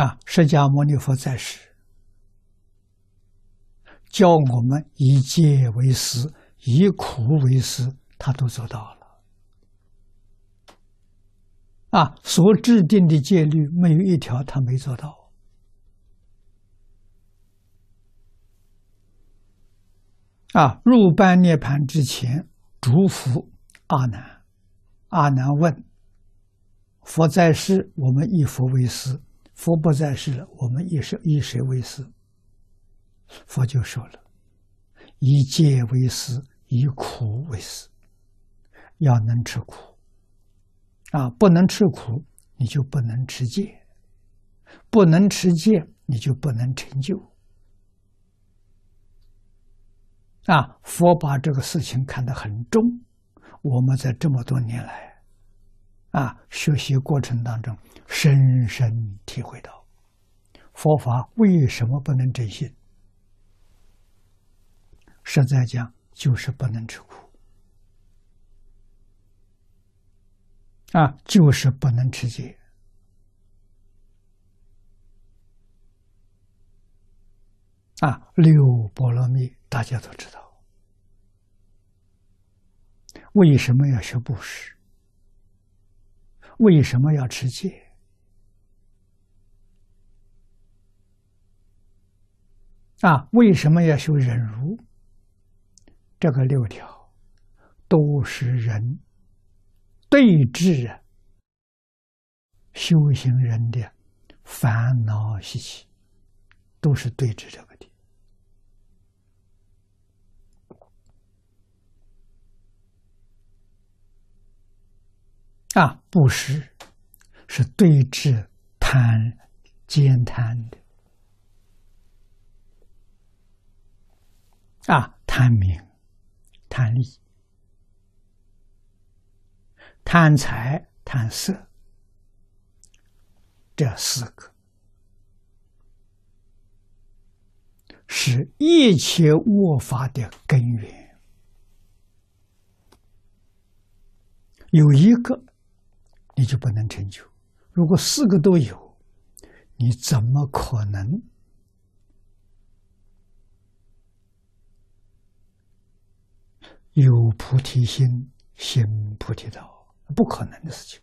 啊，释迦牟尼佛在世，教我们以戒为师，以苦为师，他都做到了。啊，所制定的戒律没有一条他没做到。啊，入般涅盘之前，嘱咐阿难，阿难问：佛在世，我们以佛为师；佛不在世了，我们以谁以谁为师？佛就说了：以戒为师，以苦为师，要能吃苦。啊，不能吃苦，你就不能持戒；不能持戒，你就不能成就。啊，佛把这个事情看得很重。我们在这么多年来，啊，学习过程当中，深深体会到，佛法为什么不能真心？实在讲，就是不能吃苦。啊，就是不能吃戒。啊，六波罗蜜大家都知道。为什么要学布施？为什么要持戒？啊，为什么要修忍辱？这个六条都是人。对治啊，修行人的烦恼习气，都是对治这个的。啊，布施是对治贪、奸贪的。啊，贪名、贪利。贪财、贪色，这四个是一切恶法的根源。有一个，你就不能成就；如果四个都有，你怎么可能有菩提心、行菩提道？不可能的事情